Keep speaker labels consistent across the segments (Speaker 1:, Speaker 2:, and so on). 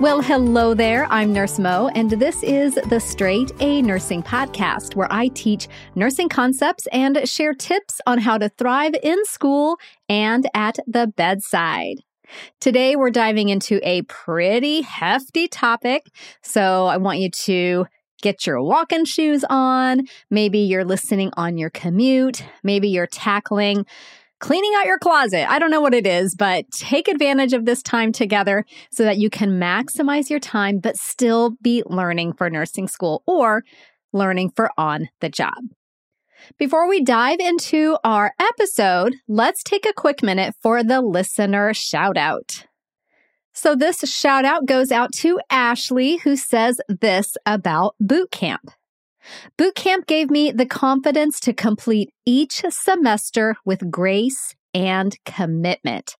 Speaker 1: Well, hello there. I'm Nurse Mo, and this is the Straight A Nursing Podcast, where I teach nursing concepts and share tips on how to thrive in school and at the bedside. Today, we're diving into a pretty hefty topic, so I want you to get your walking shoes on. Maybe you're listening on your commute. Maybe you're tackling cleaning out your closet. I don't know what it is, but take advantage of this time together so that you can maximize your time, but still be learning for nursing school or learning for on the job. Before we dive into our episode, let's take a quick minute for the listener shout out. So this shout out goes out to Ashley, who says this about boot camp. Boot camp gave me the confidence to complete each semester with grace and commitment.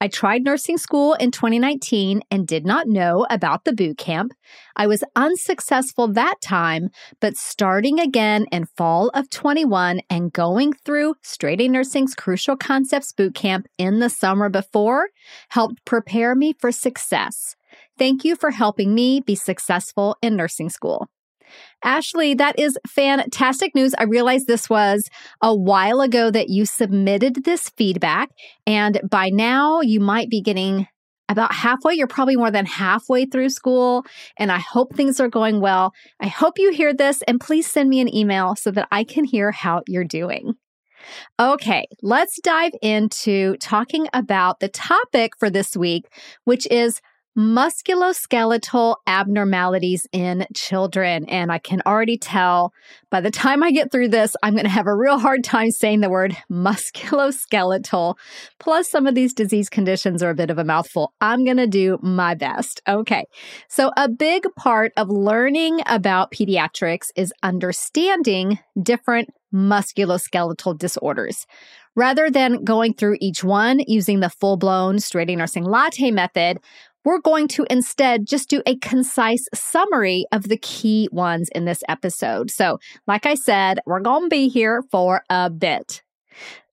Speaker 1: I tried nursing school in 2019 and did not know about the boot camp. I was unsuccessful that time, but starting again in fall of 21 and going through Straight A Nursing's Crucial Concepts boot camp in the summer before helped prepare me for success. Thank you for helping me be successful in nursing school. Ashley, that is fantastic news. I realized this was a while ago that you submitted this feedback, and by now you might be getting about halfway. You're probably more than halfway through school, and I hope things are going well. I hope you hear this, and please send me an email so that I can hear how you're doing. Okay, let's dive into talking about the topic for this week, which is musculoskeletal abnormalities in children. And I can already tell by the time I get through this, I'm going to have a real hard time saying the word musculoskeletal. Plus, some of these disease conditions are a bit of a mouthful. I'm going to do my best. Okay. So, a big part of learning about pediatrics is understanding different musculoskeletal disorders. Rather than going through each one using the full blown straight nursing latte method, we're going to instead just do a concise summary of the key ones in this episode. So, like I said, we're going to be here for a bit.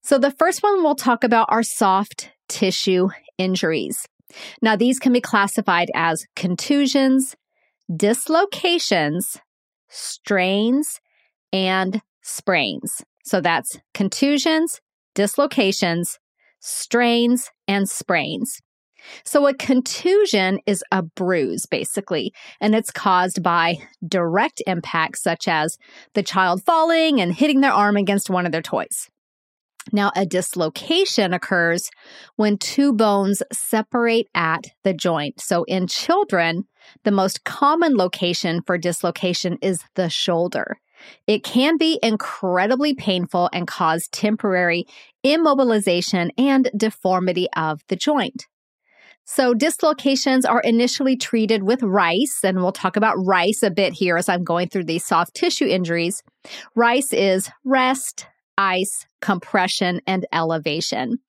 Speaker 1: So, the first one we'll talk about are soft tissue injuries. Now, these can be classified as contusions, dislocations, strains, and sprains. So, that's contusions, dislocations, strains, and sprains. So, a contusion is a bruise, basically, and it's caused by direct impacts such as the child falling and hitting their arm against one of their toys. Now, a dislocation occurs when two bones separate at the joint. So, in children, the most common location for dislocation is the shoulder. It can be incredibly painful and cause temporary immobilization and deformity of the joint. So dislocations are initially treated with rice, and we'll talk about rice a bit here as I'm going through these soft tissue injuries. Rice is rest, ice, compression, and elevation.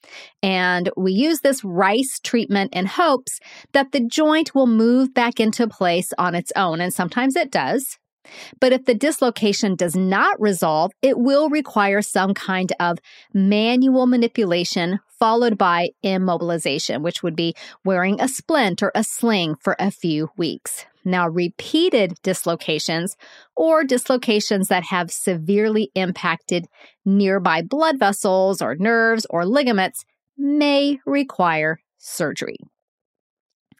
Speaker 1: And we use this rice treatment in hopes that the joint will move back into place on its own. And sometimes it does. But if the dislocation does not resolve, it will require some kind of manual manipulation followed by immobilization, which would be wearing a splint or a sling for a few weeks. Now, repeated dislocations or dislocations that have severely impacted nearby blood vessels or nerves or ligaments may require surgery.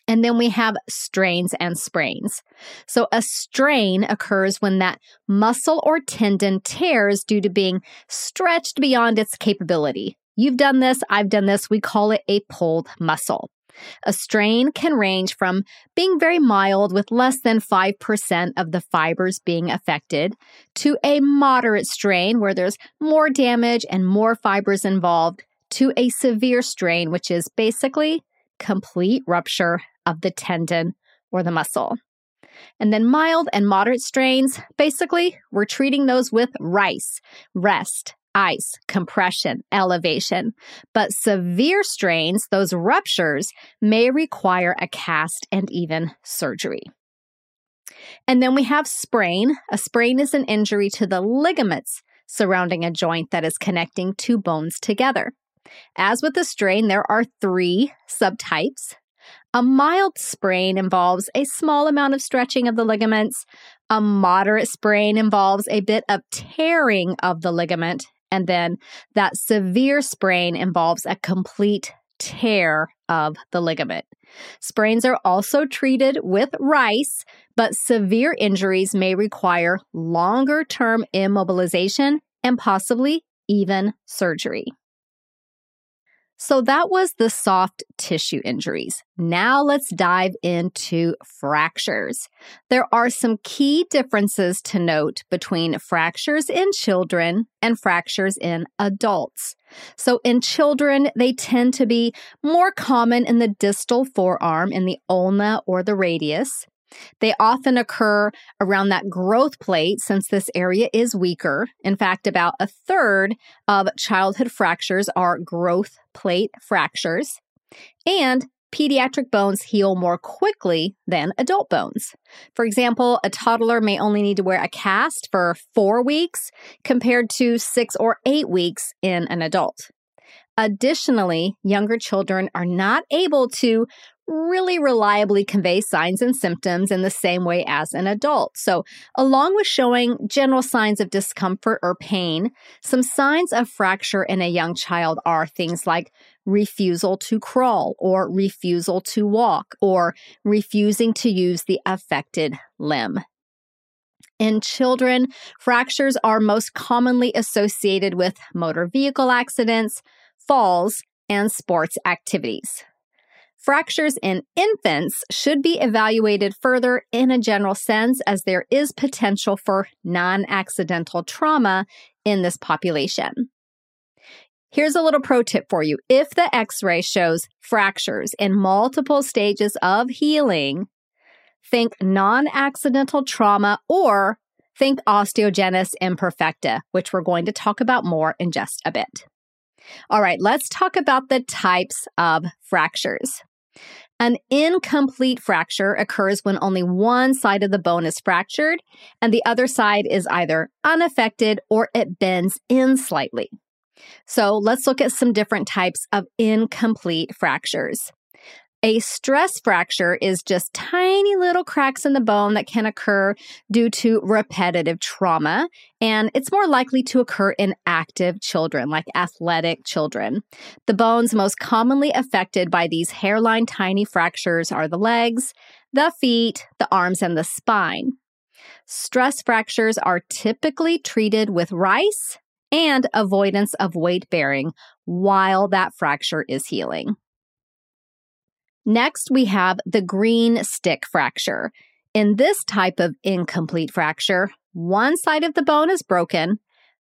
Speaker 1: And then we have strains and sprains. So a strain occurs when that muscle or tendon tears due to being stretched beyond its capability. You've done this, I've done this. We call it a pulled muscle. A strain can range from being very mild with less than 5% of the fibers being affected to a moderate strain where there's more damage and more fibers involved to a severe strain, which is basically complete rupture of the tendon or the muscle. And then mild and moderate strains, basically, we're treating those with rice, rest, ice, compression, elevation. But severe strains, those ruptures, may require a cast and even surgery. And then we have sprain. A sprain is an injury to the ligaments surrounding a joint that is connecting two bones together. As with the strain, there are three subtypes. A mild sprain involves a small amount of stretching of the ligaments. A moderate sprain involves a bit of tearing of the ligament. And then that severe sprain involves a complete tear of the ligament. Sprains are also treated with rice, but severe injuries may require longer term immobilization and possibly even surgery. So that was the soft tissue injuries. Now let's dive into fractures. There are some key differences to note between fractures in children and fractures in adults. So in children, they tend to be more common in the distal forearm in the ulna or the radius. They often occur around that growth plate since this area is weaker. In fact, about a third of childhood fractures are growth plate fractures. And pediatric bones heal more quickly than adult bones. For example, a toddler may only need to wear a cast for four weeks compared to six or eight weeks in an adult. Additionally, younger children are not able to really reliably convey signs and symptoms in the same way as an adult. So, along with showing general signs of discomfort or pain, some signs of fracture in a young child are things like refusal to crawl or refusal to walk or refusing to use the affected limb. In children, fractures are most commonly associated with motor vehicle accidents, falls, and sports activities. Fractures in infants should be evaluated further in a general sense as there is potential for non accidental trauma in this population. Here's a little pro tip for you. If the x ray shows fractures in multiple stages of healing, think non accidental trauma or think osteogenesis imperfecta, which we're going to talk about more in just a bit. All right, let's talk about the types of fractures. An incomplete fracture occurs when only one side of the bone is fractured and the other side is either unaffected or it bends in slightly. So let's look at some different types of incomplete fractures. A stress fracture is just tiny little cracks in the bone that can occur due to repetitive trauma, and it's more likely to occur in active children, like athletic children. The bones most commonly affected by these hairline tiny fractures are the legs, the feet, the arms, and the spine. Stress fractures are typically treated with rice and avoidance of weight bearing while that fracture is healing. Next, we have the green stick fracture. In this type of incomplete fracture, one side of the bone is broken,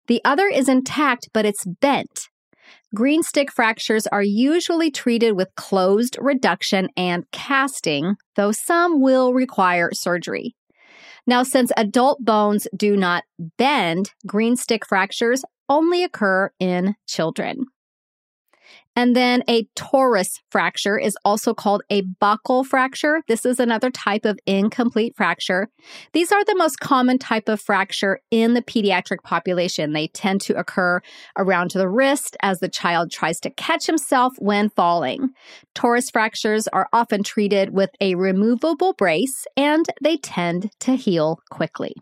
Speaker 1: the other is intact, but it's bent. Green stick fractures are usually treated with closed reduction and casting, though some will require surgery. Now, since adult bones do not bend, green stick fractures only occur in children. And then a torus fracture is also called a buckle fracture. This is another type of incomplete fracture. These are the most common type of fracture in the pediatric population. They tend to occur around the wrist as the child tries to catch himself when falling. Torus fractures are often treated with a removable brace and they tend to heal quickly.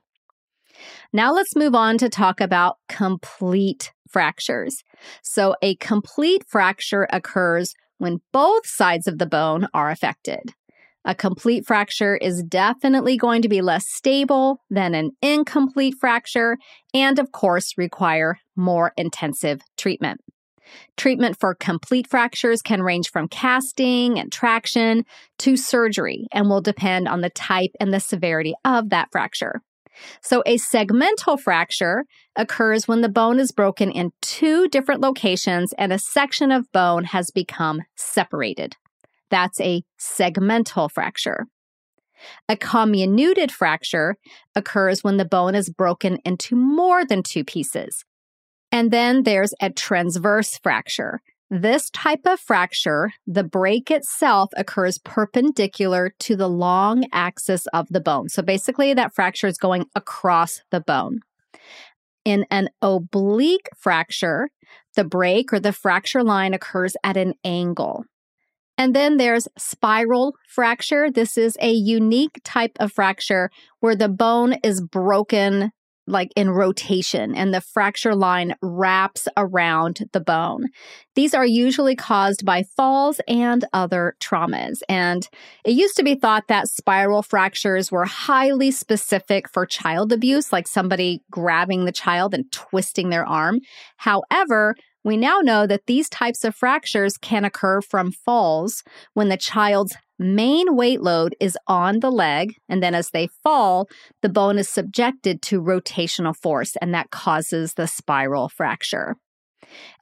Speaker 1: Now let's move on to talk about complete fractures. So, a complete fracture occurs when both sides of the bone are affected. A complete fracture is definitely going to be less stable than an incomplete fracture and, of course, require more intensive treatment. Treatment for complete fractures can range from casting and traction to surgery and will depend on the type and the severity of that fracture. So, a segmental fracture occurs when the bone is broken in two different locations and a section of bone has become separated. That's a segmental fracture. A comminuted fracture occurs when the bone is broken into more than two pieces. And then there's a transverse fracture. This type of fracture, the break itself occurs perpendicular to the long axis of the bone. So basically, that fracture is going across the bone. In an oblique fracture, the break or the fracture line occurs at an angle. And then there's spiral fracture. This is a unique type of fracture where the bone is broken like in rotation and the fracture line wraps around the bone. These are usually caused by falls and other traumas. And it used to be thought that spiral fractures were highly specific for child abuse, like somebody grabbing the child and twisting their arm. However, we now know that these types of fractures can occur from falls when the child's main weight load is on the leg, and then as they fall, the bone is subjected to rotational force, and that causes the spiral fracture.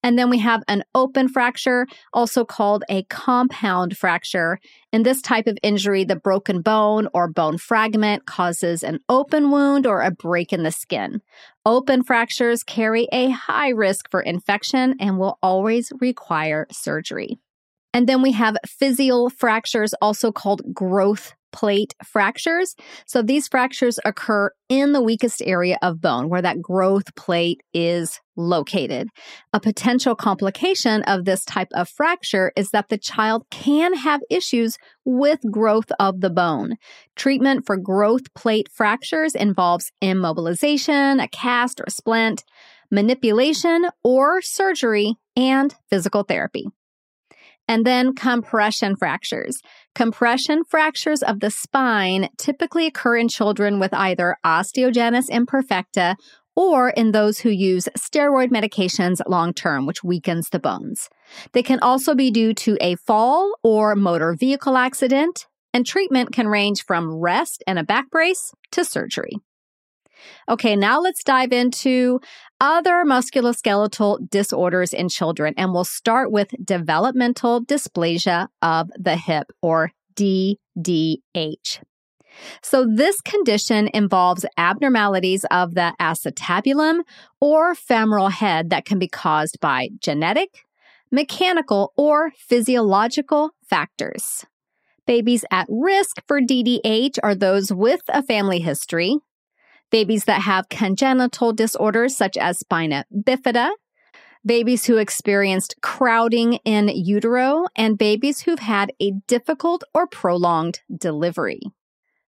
Speaker 1: And then we have an open fracture, also called a compound fracture. In this type of injury, the broken bone or bone fragment causes an open wound or a break in the skin. Open fractures carry a high risk for infection and will always require surgery. And then we have physeal fractures, also called growth plate fractures. So these fractures occur in the weakest area of bone where that growth plate is located. A potential complication of this type of fracture is that the child can have issues with growth of the bone. Treatment for growth plate fractures involves immobilization, a cast or splint, manipulation or surgery, and physical therapy. And then compression fractures. Compression fractures of the spine typically occur in children with either osteogenesis imperfecta or in those who use steroid medications long term, which weakens the bones. They can also be due to a fall or motor vehicle accident, and treatment can range from rest and a back brace to surgery. Okay, now let's dive into other musculoskeletal disorders in children, and we'll start with developmental dysplasia of the hip or DDH. So, this condition involves abnormalities of the acetabulum or femoral head that can be caused by genetic, mechanical, or physiological factors. Babies at risk for DDH are those with a family history, babies that have congenital disorders such as spina bifida, babies who experienced crowding in utero, and babies who've had a difficult or prolonged delivery.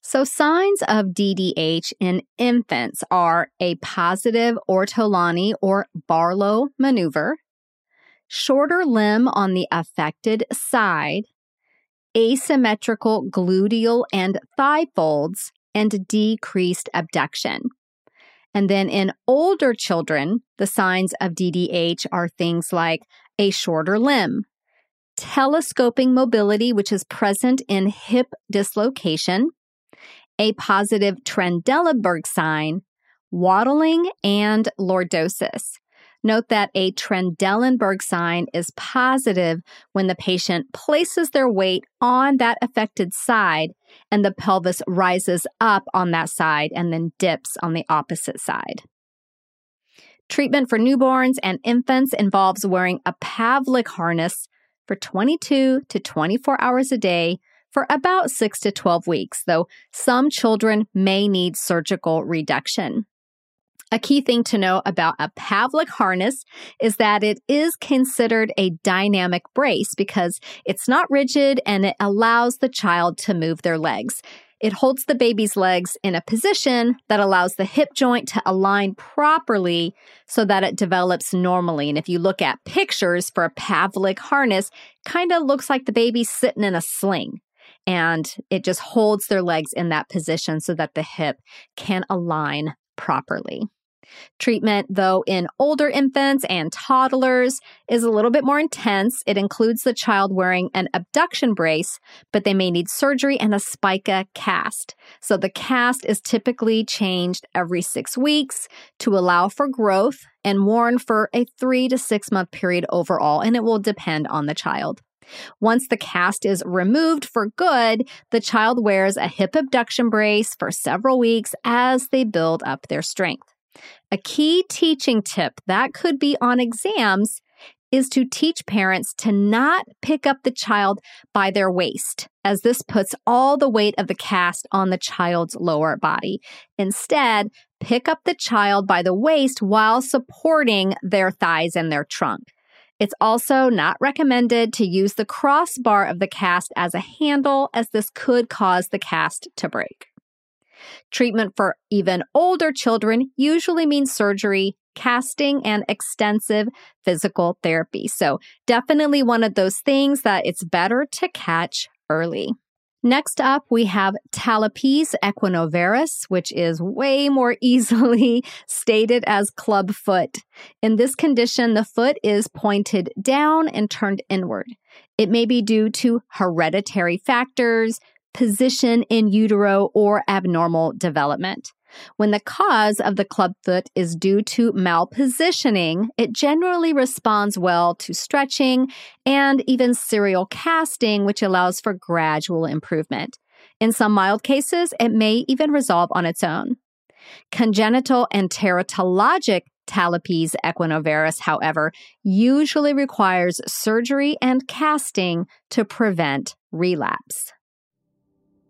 Speaker 1: So, signs of DDH in infants are a positive Ortolani or Barlow maneuver, shorter limb on the affected side, asymmetrical gluteal and thigh folds, and decreased abduction. And then in older children, the signs of DDH are things like a shorter limb, telescoping mobility, which is present in hip dislocation, a positive Trendelenburg sign, waddling, and lordosis. Note that a Trendelenburg sign is positive when the patient places their weight on that affected side and the pelvis rises up on that side and then dips on the opposite side. Treatment for newborns and infants involves wearing a Pavlik harness for 22 to 24 hours a day for about 6 to 12 weeks, though some children may need surgical reduction. A key thing to know about a Pavlik harness is that it is considered a dynamic brace because it's not rigid and it allows the child to move their legs. It holds the baby's legs in a position that allows the hip joint to align properly so that it develops normally. And if you look at pictures for a Pavlik harness, kind of looks like the baby's sitting in a sling and it just holds their legs in that position so that the hip can align properly. Treatment, though, in older infants and toddlers is a little bit more intense. It includes the child wearing an abduction brace, but they may need surgery and a spica cast. So the cast is typically changed every six weeks to allow for growth and worn for a three to six month period overall, and it will depend on the child. Once the cast is removed for good, the child wears a hip abduction brace for several weeks as they build up their strength. A key teaching tip that could be on exams is to teach parents to not pick up the child by their waist, as this puts all the weight of the cast on the child's lower body. Instead, pick up the child by the waist while supporting their thighs and their trunk. It's also not recommended to use the crossbar of the cast as a handle, as this could cause the cast to break. Treatment for even older children usually means surgery, casting, and extensive physical therapy. So, definitely one of those things that it's better to catch early. Next up, we have talipes equinovarus, which is way more easily stated as club foot. In this condition, the foot is pointed down and turned inward. It may be due to hereditary factors, position in utero, or abnormal development. When the cause of the clubfoot is due to malpositioning, it generally responds well to stretching and even serial casting, which allows for gradual improvement. In some mild cases, it may even resolve on its own. Congenital and teratologic talipes equinovarus, however, usually requires surgery and casting to prevent relapse.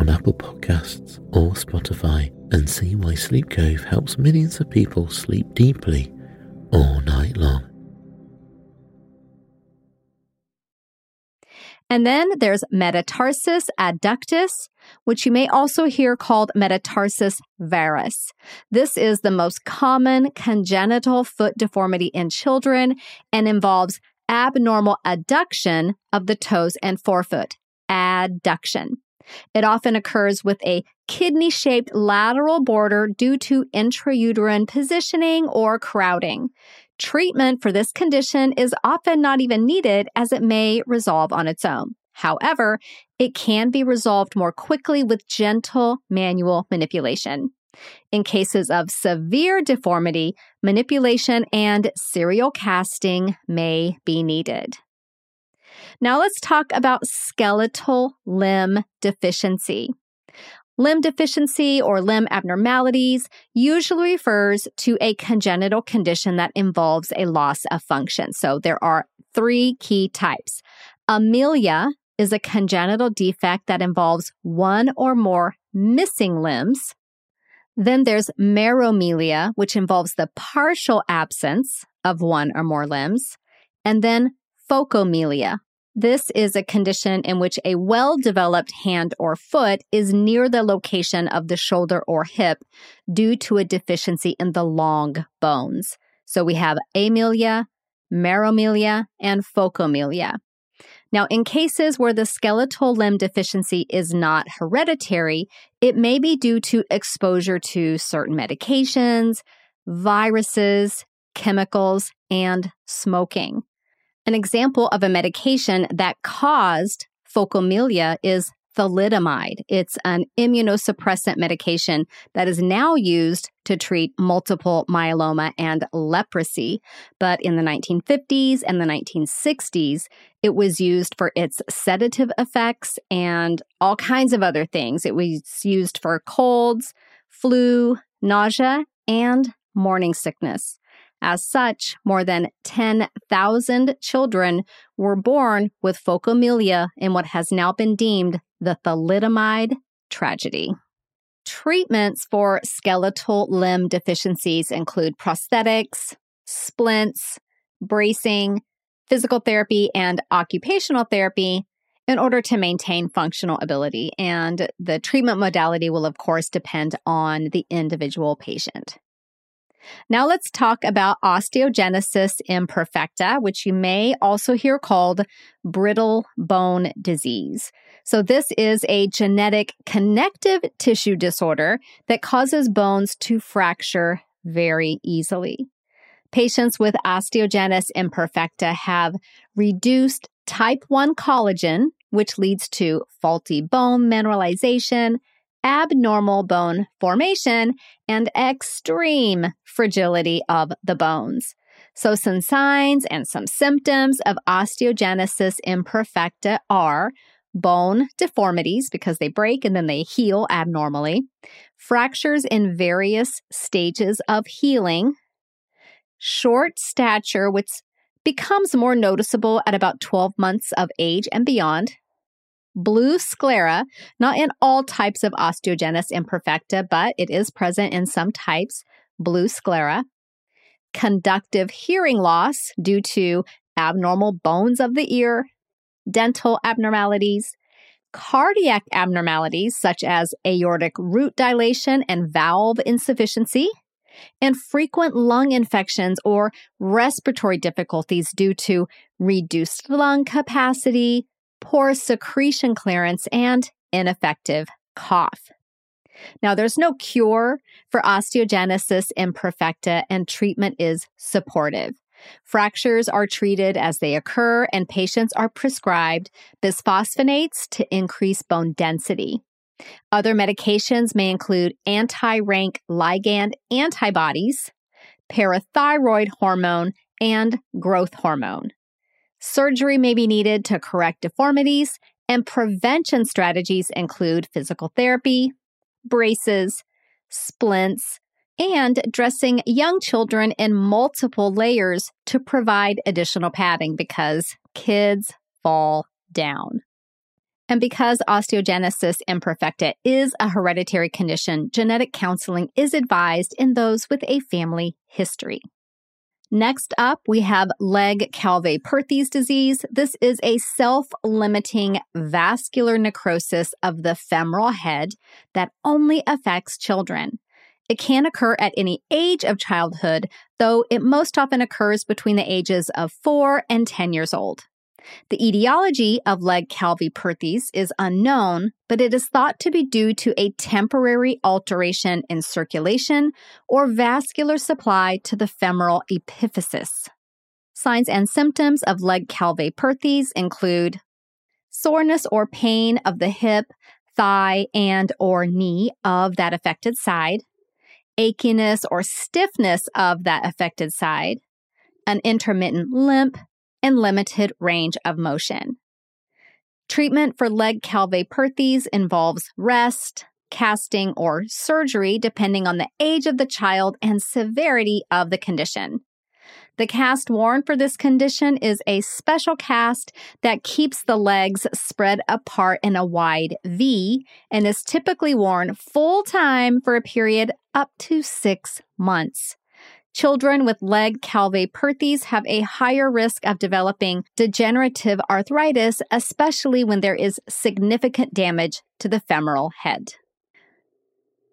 Speaker 2: on Apple Podcasts or Spotify and see why Sleep Cove helps millions of people sleep deeply all night long.
Speaker 1: And then there's metatarsus adductus, which you may also hear called metatarsus varus. This is the most common congenital foot deformity in children and involves abnormal adduction of the toes and forefoot. Adduction. It often occurs with a kidney shaped lateral border due to intrauterine positioning or crowding. Treatment for this condition is often not even needed as it may resolve on its own. However, it can be resolved more quickly with gentle manual manipulation. In cases of severe deformity, manipulation and serial casting may be needed. Now let's talk about skeletal limb deficiency. Limb deficiency or limb abnormalities usually refers to a congenital condition that involves a loss of function. So there are three key types. Amelia is a congenital defect that involves one or more missing limbs. Then there's meromelia, which involves the partial absence of one or more limbs. And then phocomelia, this is a condition in which a well developed hand or foot is near the location of the shoulder or hip due to a deficiency in the long bones. So we have amelia, meromelia, and phocomelia. Now, in cases where the skeletal limb deficiency is not hereditary, it may be due to exposure to certain medications, viruses, chemicals, and smoking. An example of a medication that caused phocomelia is thalidomide. It's an immunosuppressant medication that is now used to treat multiple myeloma and leprosy. But in the 1950s and the 1960s, it was used for its sedative effects and all kinds of other things. It was used for colds, flu, nausea, and morning sickness. As such, more than 10,000 children were born with phocomelia in what has now been deemed the thalidomide tragedy. Treatments for skeletal limb deficiencies include prosthetics, splints, bracing, physical therapy, and occupational therapy in order to maintain functional ability. And the treatment modality will, of course, depend on the individual patient. Now let's talk about osteogenesis imperfecta, which you may also hear called brittle bone disease. So this is a genetic connective tissue disorder that causes bones to fracture very easily. Patients with osteogenesis imperfecta have reduced type 1 collagen, which leads to faulty bone mineralization, abnormal bone formation, and extreme fragility of the bones. So, some signs and some symptoms of osteogenesis imperfecta are bone deformities because they break and then they heal abnormally, fractures in various stages of healing, short stature, which becomes more noticeable at about 12 months of age and beyond, blue sclera, not in all types of osteogenesis imperfecta, but it is present in some types, blue sclera, conductive hearing loss due to abnormal bones of the ear, dental abnormalities, cardiac abnormalities such as aortic root dilation and valve insufficiency, and frequent lung infections or respiratory difficulties due to reduced lung capacity, poor secretion clearance, and ineffective cough. Now, there's no cure for osteogenesis imperfecta, and treatment is supportive. Fractures are treated as they occur, and patients are prescribed bisphosphonates to increase bone density. Other medications may include anti rank ligand antibodies, parathyroid hormone, and growth hormone. Surgery may be needed to correct deformities, and prevention strategies include physical therapy, braces, splints, and dressing young children in multiple layers to provide additional padding because kids fall down. And because osteogenesis imperfecta is a hereditary condition, genetic counseling is advised in those with a family history. Next up, we have Legg-Calvé-Perthes disease. This is a self-limiting vascular necrosis of the femoral head that only affects children. It can occur at any age of childhood, though it most often occurs between the ages of 4 and 10 years old. The etiology of Legg-Calvé-Perthes is unknown, but it is thought to be due to a temporary alteration in circulation or vascular supply to the femoral epiphysis. Signs and symptoms of Legg-Calvé-Perthes include soreness or pain of the hip, thigh, and or knee of that affected side, achiness or stiffness of that affected side, an intermittent limp, and limited range of motion. Treatment for Legg-Calvé-Perthes involves rest, casting, or surgery depending on the age of the child and severity of the condition. The cast worn for this condition is a special cast that keeps the legs spread apart in a wide V and is typically worn full time for a period up to six months. Children with Legg-Calvé-Perthes have a higher risk of developing degenerative arthritis, especially when there is significant damage to the femoral head.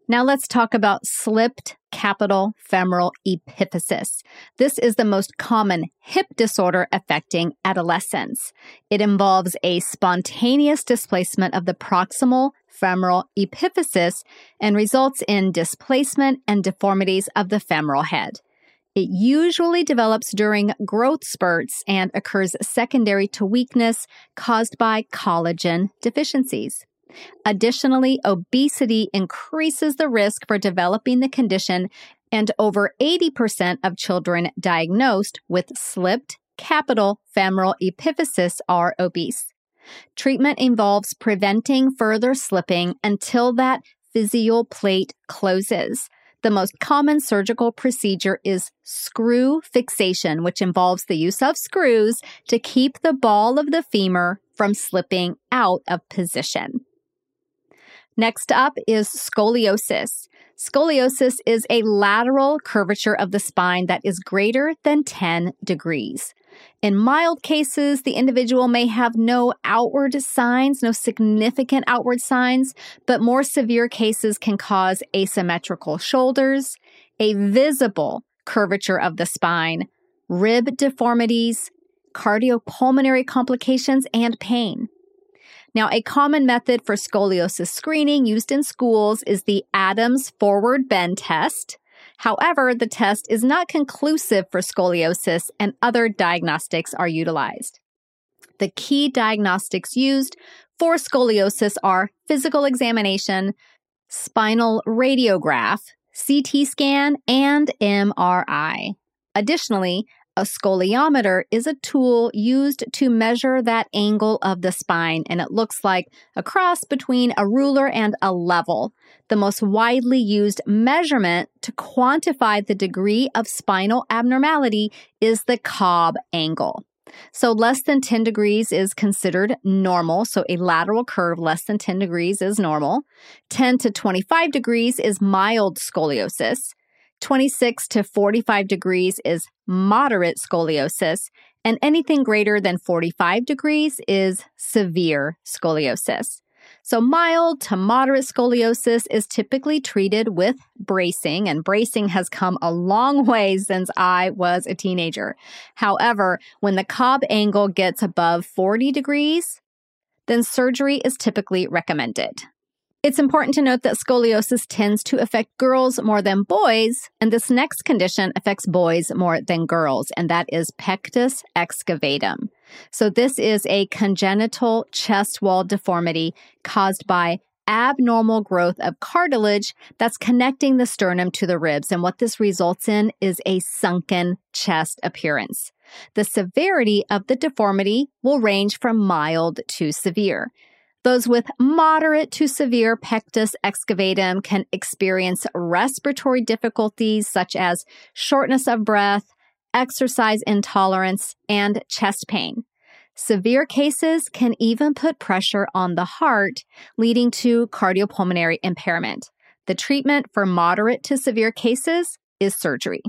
Speaker 1: Now let's talk about slipped capital femoral epiphysis. This is the most common hip disorder affecting adolescents. It involves a spontaneous displacement of the proximal femoral epiphysis and results in displacement and deformities of the femoral head. It usually develops during growth spurts and occurs secondary to weakness caused by collagen deficiencies. Additionally, obesity increases the risk for developing the condition, and over 80% of children diagnosed with slipped capital femoral epiphysis are obese. Treatment involves preventing further slipping until that physeal plate closes. The most common surgical procedure is screw fixation, which involves the use of screws to keep the ball of the femur from slipping out of position. Next up is scoliosis. Scoliosis is a lateral curvature of the spine that is greater than 10 degrees. In mild cases, the individual may have no outward signs, no significant outward signs, but more severe cases can cause asymmetrical shoulders, a visible curvature of the spine, rib deformities, cardiopulmonary complications, and pain. Now, a common method for scoliosis screening used in schools is the Adams forward bend test. However, the test is not conclusive for scoliosis and other diagnostics are utilized. The key diagnostics used for scoliosis are physical examination, spinal radiograph, CT scan, and MRI. Additionally, a scoliometer is a tool used to measure that angle of the spine, and it looks like a cross between a ruler and a level. The most widely used measurement to quantify the degree of spinal abnormality is the Cobb angle. So, less than 10 degrees is considered normal. So, a lateral curve less than 10 degrees is normal. 10 to 25 degrees is mild scoliosis. 26 to 45 degrees is moderate scoliosis, and anything greater than 45 degrees is severe scoliosis. So, mild to moderate scoliosis is typically treated with bracing, and bracing has come a long way since I was a teenager. However, when the Cobb angle gets above 40 degrees, then surgery is typically recommended. It's important to note that scoliosis tends to affect girls more than boys, and this next condition affects boys more than girls, and that is pectus excavatum. So, this is a congenital chest wall deformity caused by abnormal growth of cartilage that's connecting the sternum to the ribs. And what this results in is a sunken chest appearance. The severity of the deformity will range from mild to severe. Those with moderate to severe pectus excavatum can experience respiratory difficulties such as shortness of breath, exercise intolerance, and chest pain. Severe cases can even put pressure on the heart, leading to cardiopulmonary impairment. The treatment for moderate to severe cases is surgery.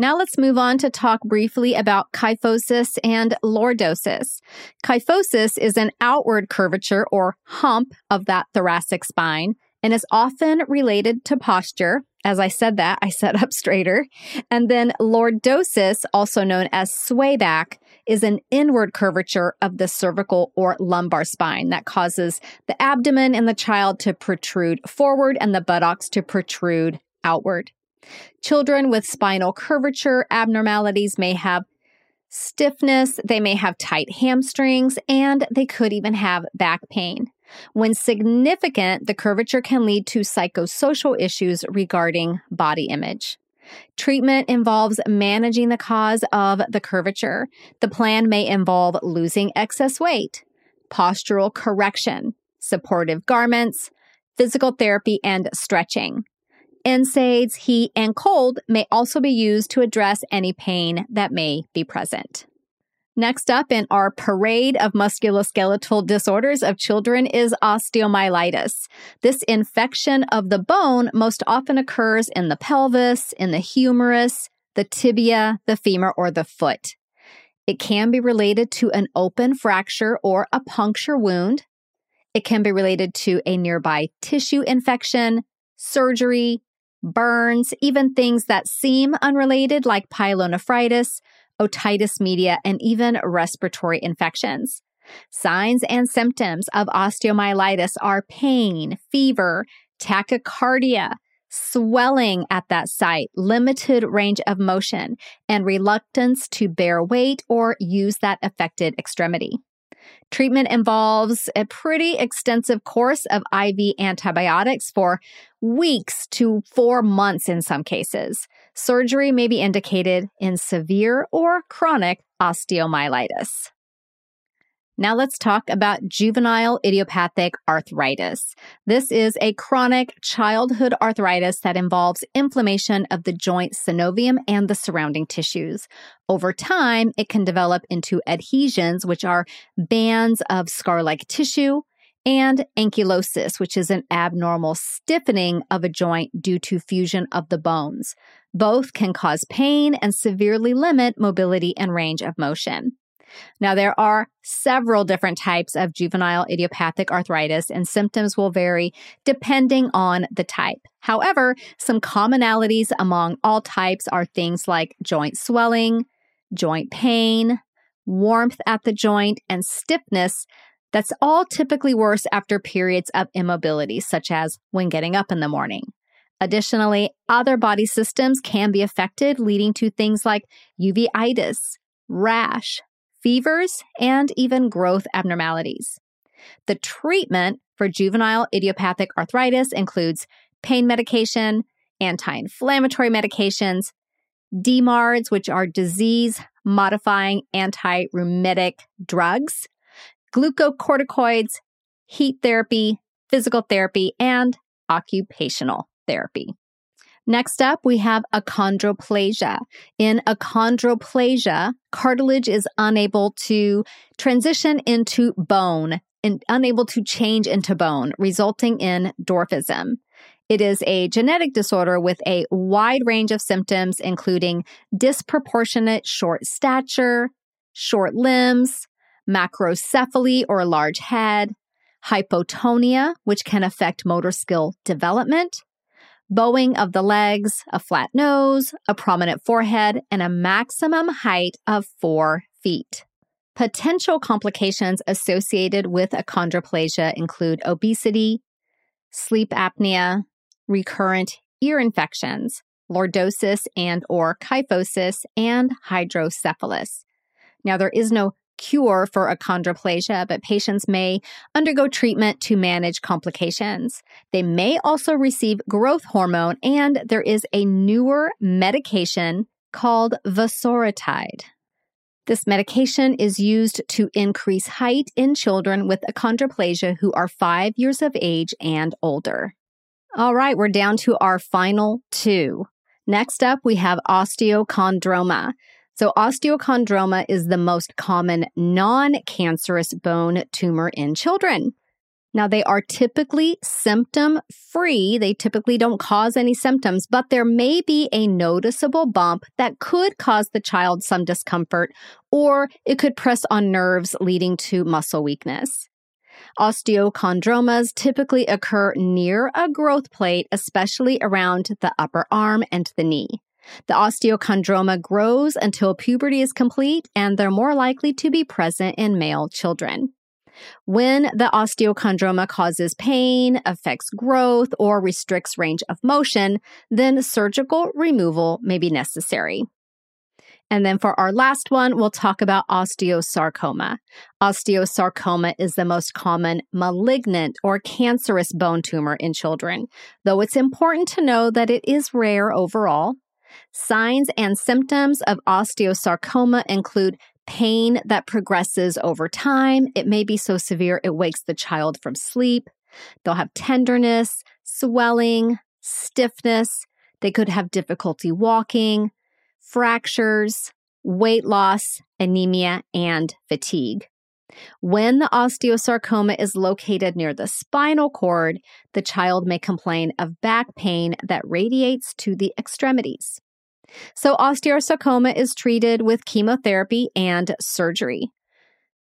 Speaker 1: Now let's move on to talk briefly about kyphosis and lordosis. Kyphosis is an outward curvature or hump of that thoracic spine and is often related to posture. As I said that, I sat up straighter. And then lordosis, also known as swayback, is an inward curvature of the cervical or lumbar spine that causes the abdomen in the child to protrude forward and the buttocks to protrude outward. Children with spinal curvature abnormalities may have stiffness, they may have tight hamstrings, and they could even have back pain. When significant, the curvature can lead to psychosocial issues regarding body image. Treatment involves managing the cause of the curvature. The plan may involve losing excess weight, postural correction, supportive garments, physical therapy, and stretching. NSAIDs, heat, and cold may also be used to address any pain that may be present. Next up in our parade of musculoskeletal disorders of children is osteomyelitis. This infection of the bone most often occurs in the pelvis, in the humerus, the tibia, the femur, or the foot. It can be related to an open fracture or a puncture wound. It can be related to a nearby tissue infection, surgery, burns, even things that seem unrelated like pyelonephritis, otitis media, and even respiratory infections. Signs and symptoms of osteomyelitis are pain, fever, tachycardia, swelling at that site, limited range of motion, and reluctance to bear weight or use that affected extremity. Treatment involves a pretty extensive course of IV antibiotics for weeks to four months in some cases. Surgery may be indicated in severe or chronic osteomyelitis. Now let's talk about juvenile idiopathic arthritis. This is a chronic childhood arthritis that involves inflammation of the joint synovium and the surrounding tissues. Over time, it can develop into adhesions, which are bands of scar like tissue, and ankylosis, which is an abnormal stiffening of a joint due to fusion of the bones. Both can cause pain and severely limit mobility and range of motion. Now, there are several different types of juvenile idiopathic arthritis, and symptoms will vary depending on the type. However, some commonalities among all types are things like joint swelling, joint pain, warmth at the joint, and stiffness that's all typically worse after periods of immobility, such as when getting up in the morning. Additionally, other body systems can be affected, leading to things like uveitis, rash, fevers, and even growth abnormalities. The treatment for juvenile idiopathic arthritis includes pain medication, anti inflammatory medications, DMARDs, which are disease modifying anti rheumatic drugs, glucocorticoids, heat therapy, physical therapy, and occupational therapy. Next up, we have achondroplasia. In achondroplasia, cartilage is unable to transition into bone and unable to change into bone, resulting in dwarfism. It is a genetic disorder with a wide range of symptoms, including disproportionate short stature, short limbs, macrocephaly or large head, hypotonia, which can affect motor skill development, bowing of the legs, a flat nose, a prominent forehead, and a maximum height of four feet. Potential complications associated with achondroplasia include obesity, sleep apnea, recurrent ear infections, lordosis and or kyphosis, and hydrocephalus. Now, there is no cure for achondroplasia, but patients may undergo treatment to manage complications. They may also receive growth hormone, and there is a newer medication called vosoritide. This medication is used to increase height in children with achondroplasia who are five years of age and older. All right, we're down to our final two. Next up, we have osteochondroma. So, osteochondroma is the most common non cancerous bone tumor in children. Now, they are typically symptom free. They typically don't cause any symptoms, but there may be a noticeable bump that could cause the child some discomfort, or it could press on nerves, leading to muscle weakness. Osteochondromas typically occur near a growth plate, especially around the upper arm and the knee. The osteochondroma grows until puberty is complete, and they're more likely to be present in male children. When the osteochondroma causes pain, affects growth, or restricts range of motion, then surgical removal may be necessary. And then for our last one, we'll talk about osteosarcoma. Osteosarcoma is the most common malignant or cancerous bone tumor in children, though it's important to know that it is rare overall. Signs and symptoms of osteosarcoma include pain that progresses over time. It may be so severe it wakes the child from sleep. They'll have tenderness, swelling, stiffness. They could have difficulty walking, fractures, weight loss, anemia, and fatigue. When the osteosarcoma is located near the spinal cord, the child may complain of back pain that radiates to the extremities. So, osteosarcoma is treated with chemotherapy and surgery.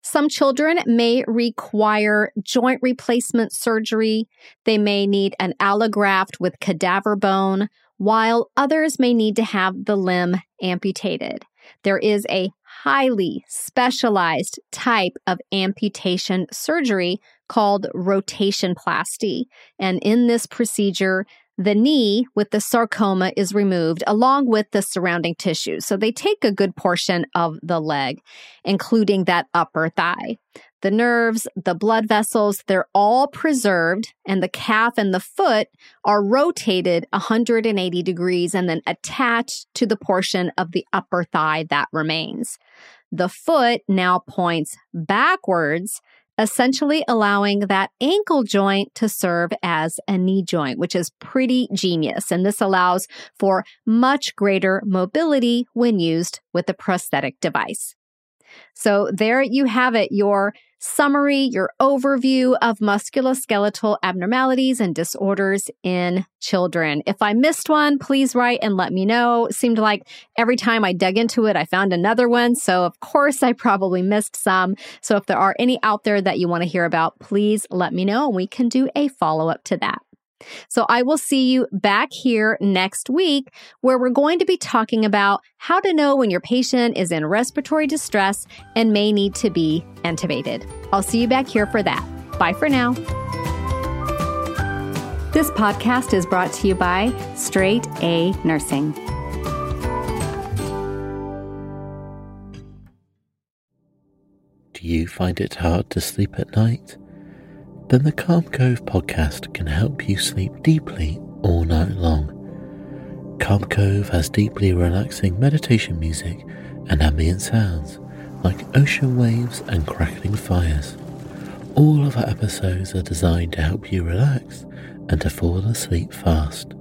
Speaker 1: Some children may require joint replacement surgery. They may need an allograft with cadaver bone, while others may need to have the limb amputated. There is a highly specialized type of amputation surgery called rotationplasty. And in this procedure, the knee with the sarcoma is removed along with the surrounding tissue. So they take a good portion of the leg, including that upper thigh. The nerves, the blood vessels, they're all preserved, and the calf and the foot are rotated 180 degrees and then attached to the portion of the upper thigh that remains. The foot now points backwards essentially allowing that ankle joint to serve as a knee joint, which is pretty genius. And this allows for much greater mobility when used with a prosthetic device. So there you have it, your summary, your overview of musculoskeletal abnormalities and disorders in children. If I missed one, please write and let me know. It seemed like every time I dug into it, I found another one. So, of course, I probably missed some. So, if there are any out there that you want to hear about, please let me know and we can do a follow up to that. So I will see you back here next week where we're going to be talking about how to know when your patient is in respiratory distress and may need to be intubated. I'll see you back here for that. Bye for now. This podcast is brought to you by Straight A Nursing.
Speaker 2: Do you find it hard to sleep at night? Then the Calm Cove podcast can help you sleep deeply all night long. Calm Cove has deeply relaxing meditation music and ambient sounds like ocean waves and crackling fires. All of our episodes are designed to help you relax and to fall asleep fast.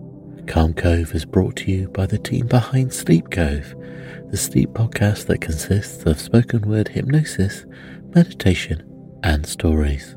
Speaker 2: Calm Cove is brought to you by the team behind Sleep Cove, the sleep podcast that consists of spoken word hypnosis, meditation, and stories.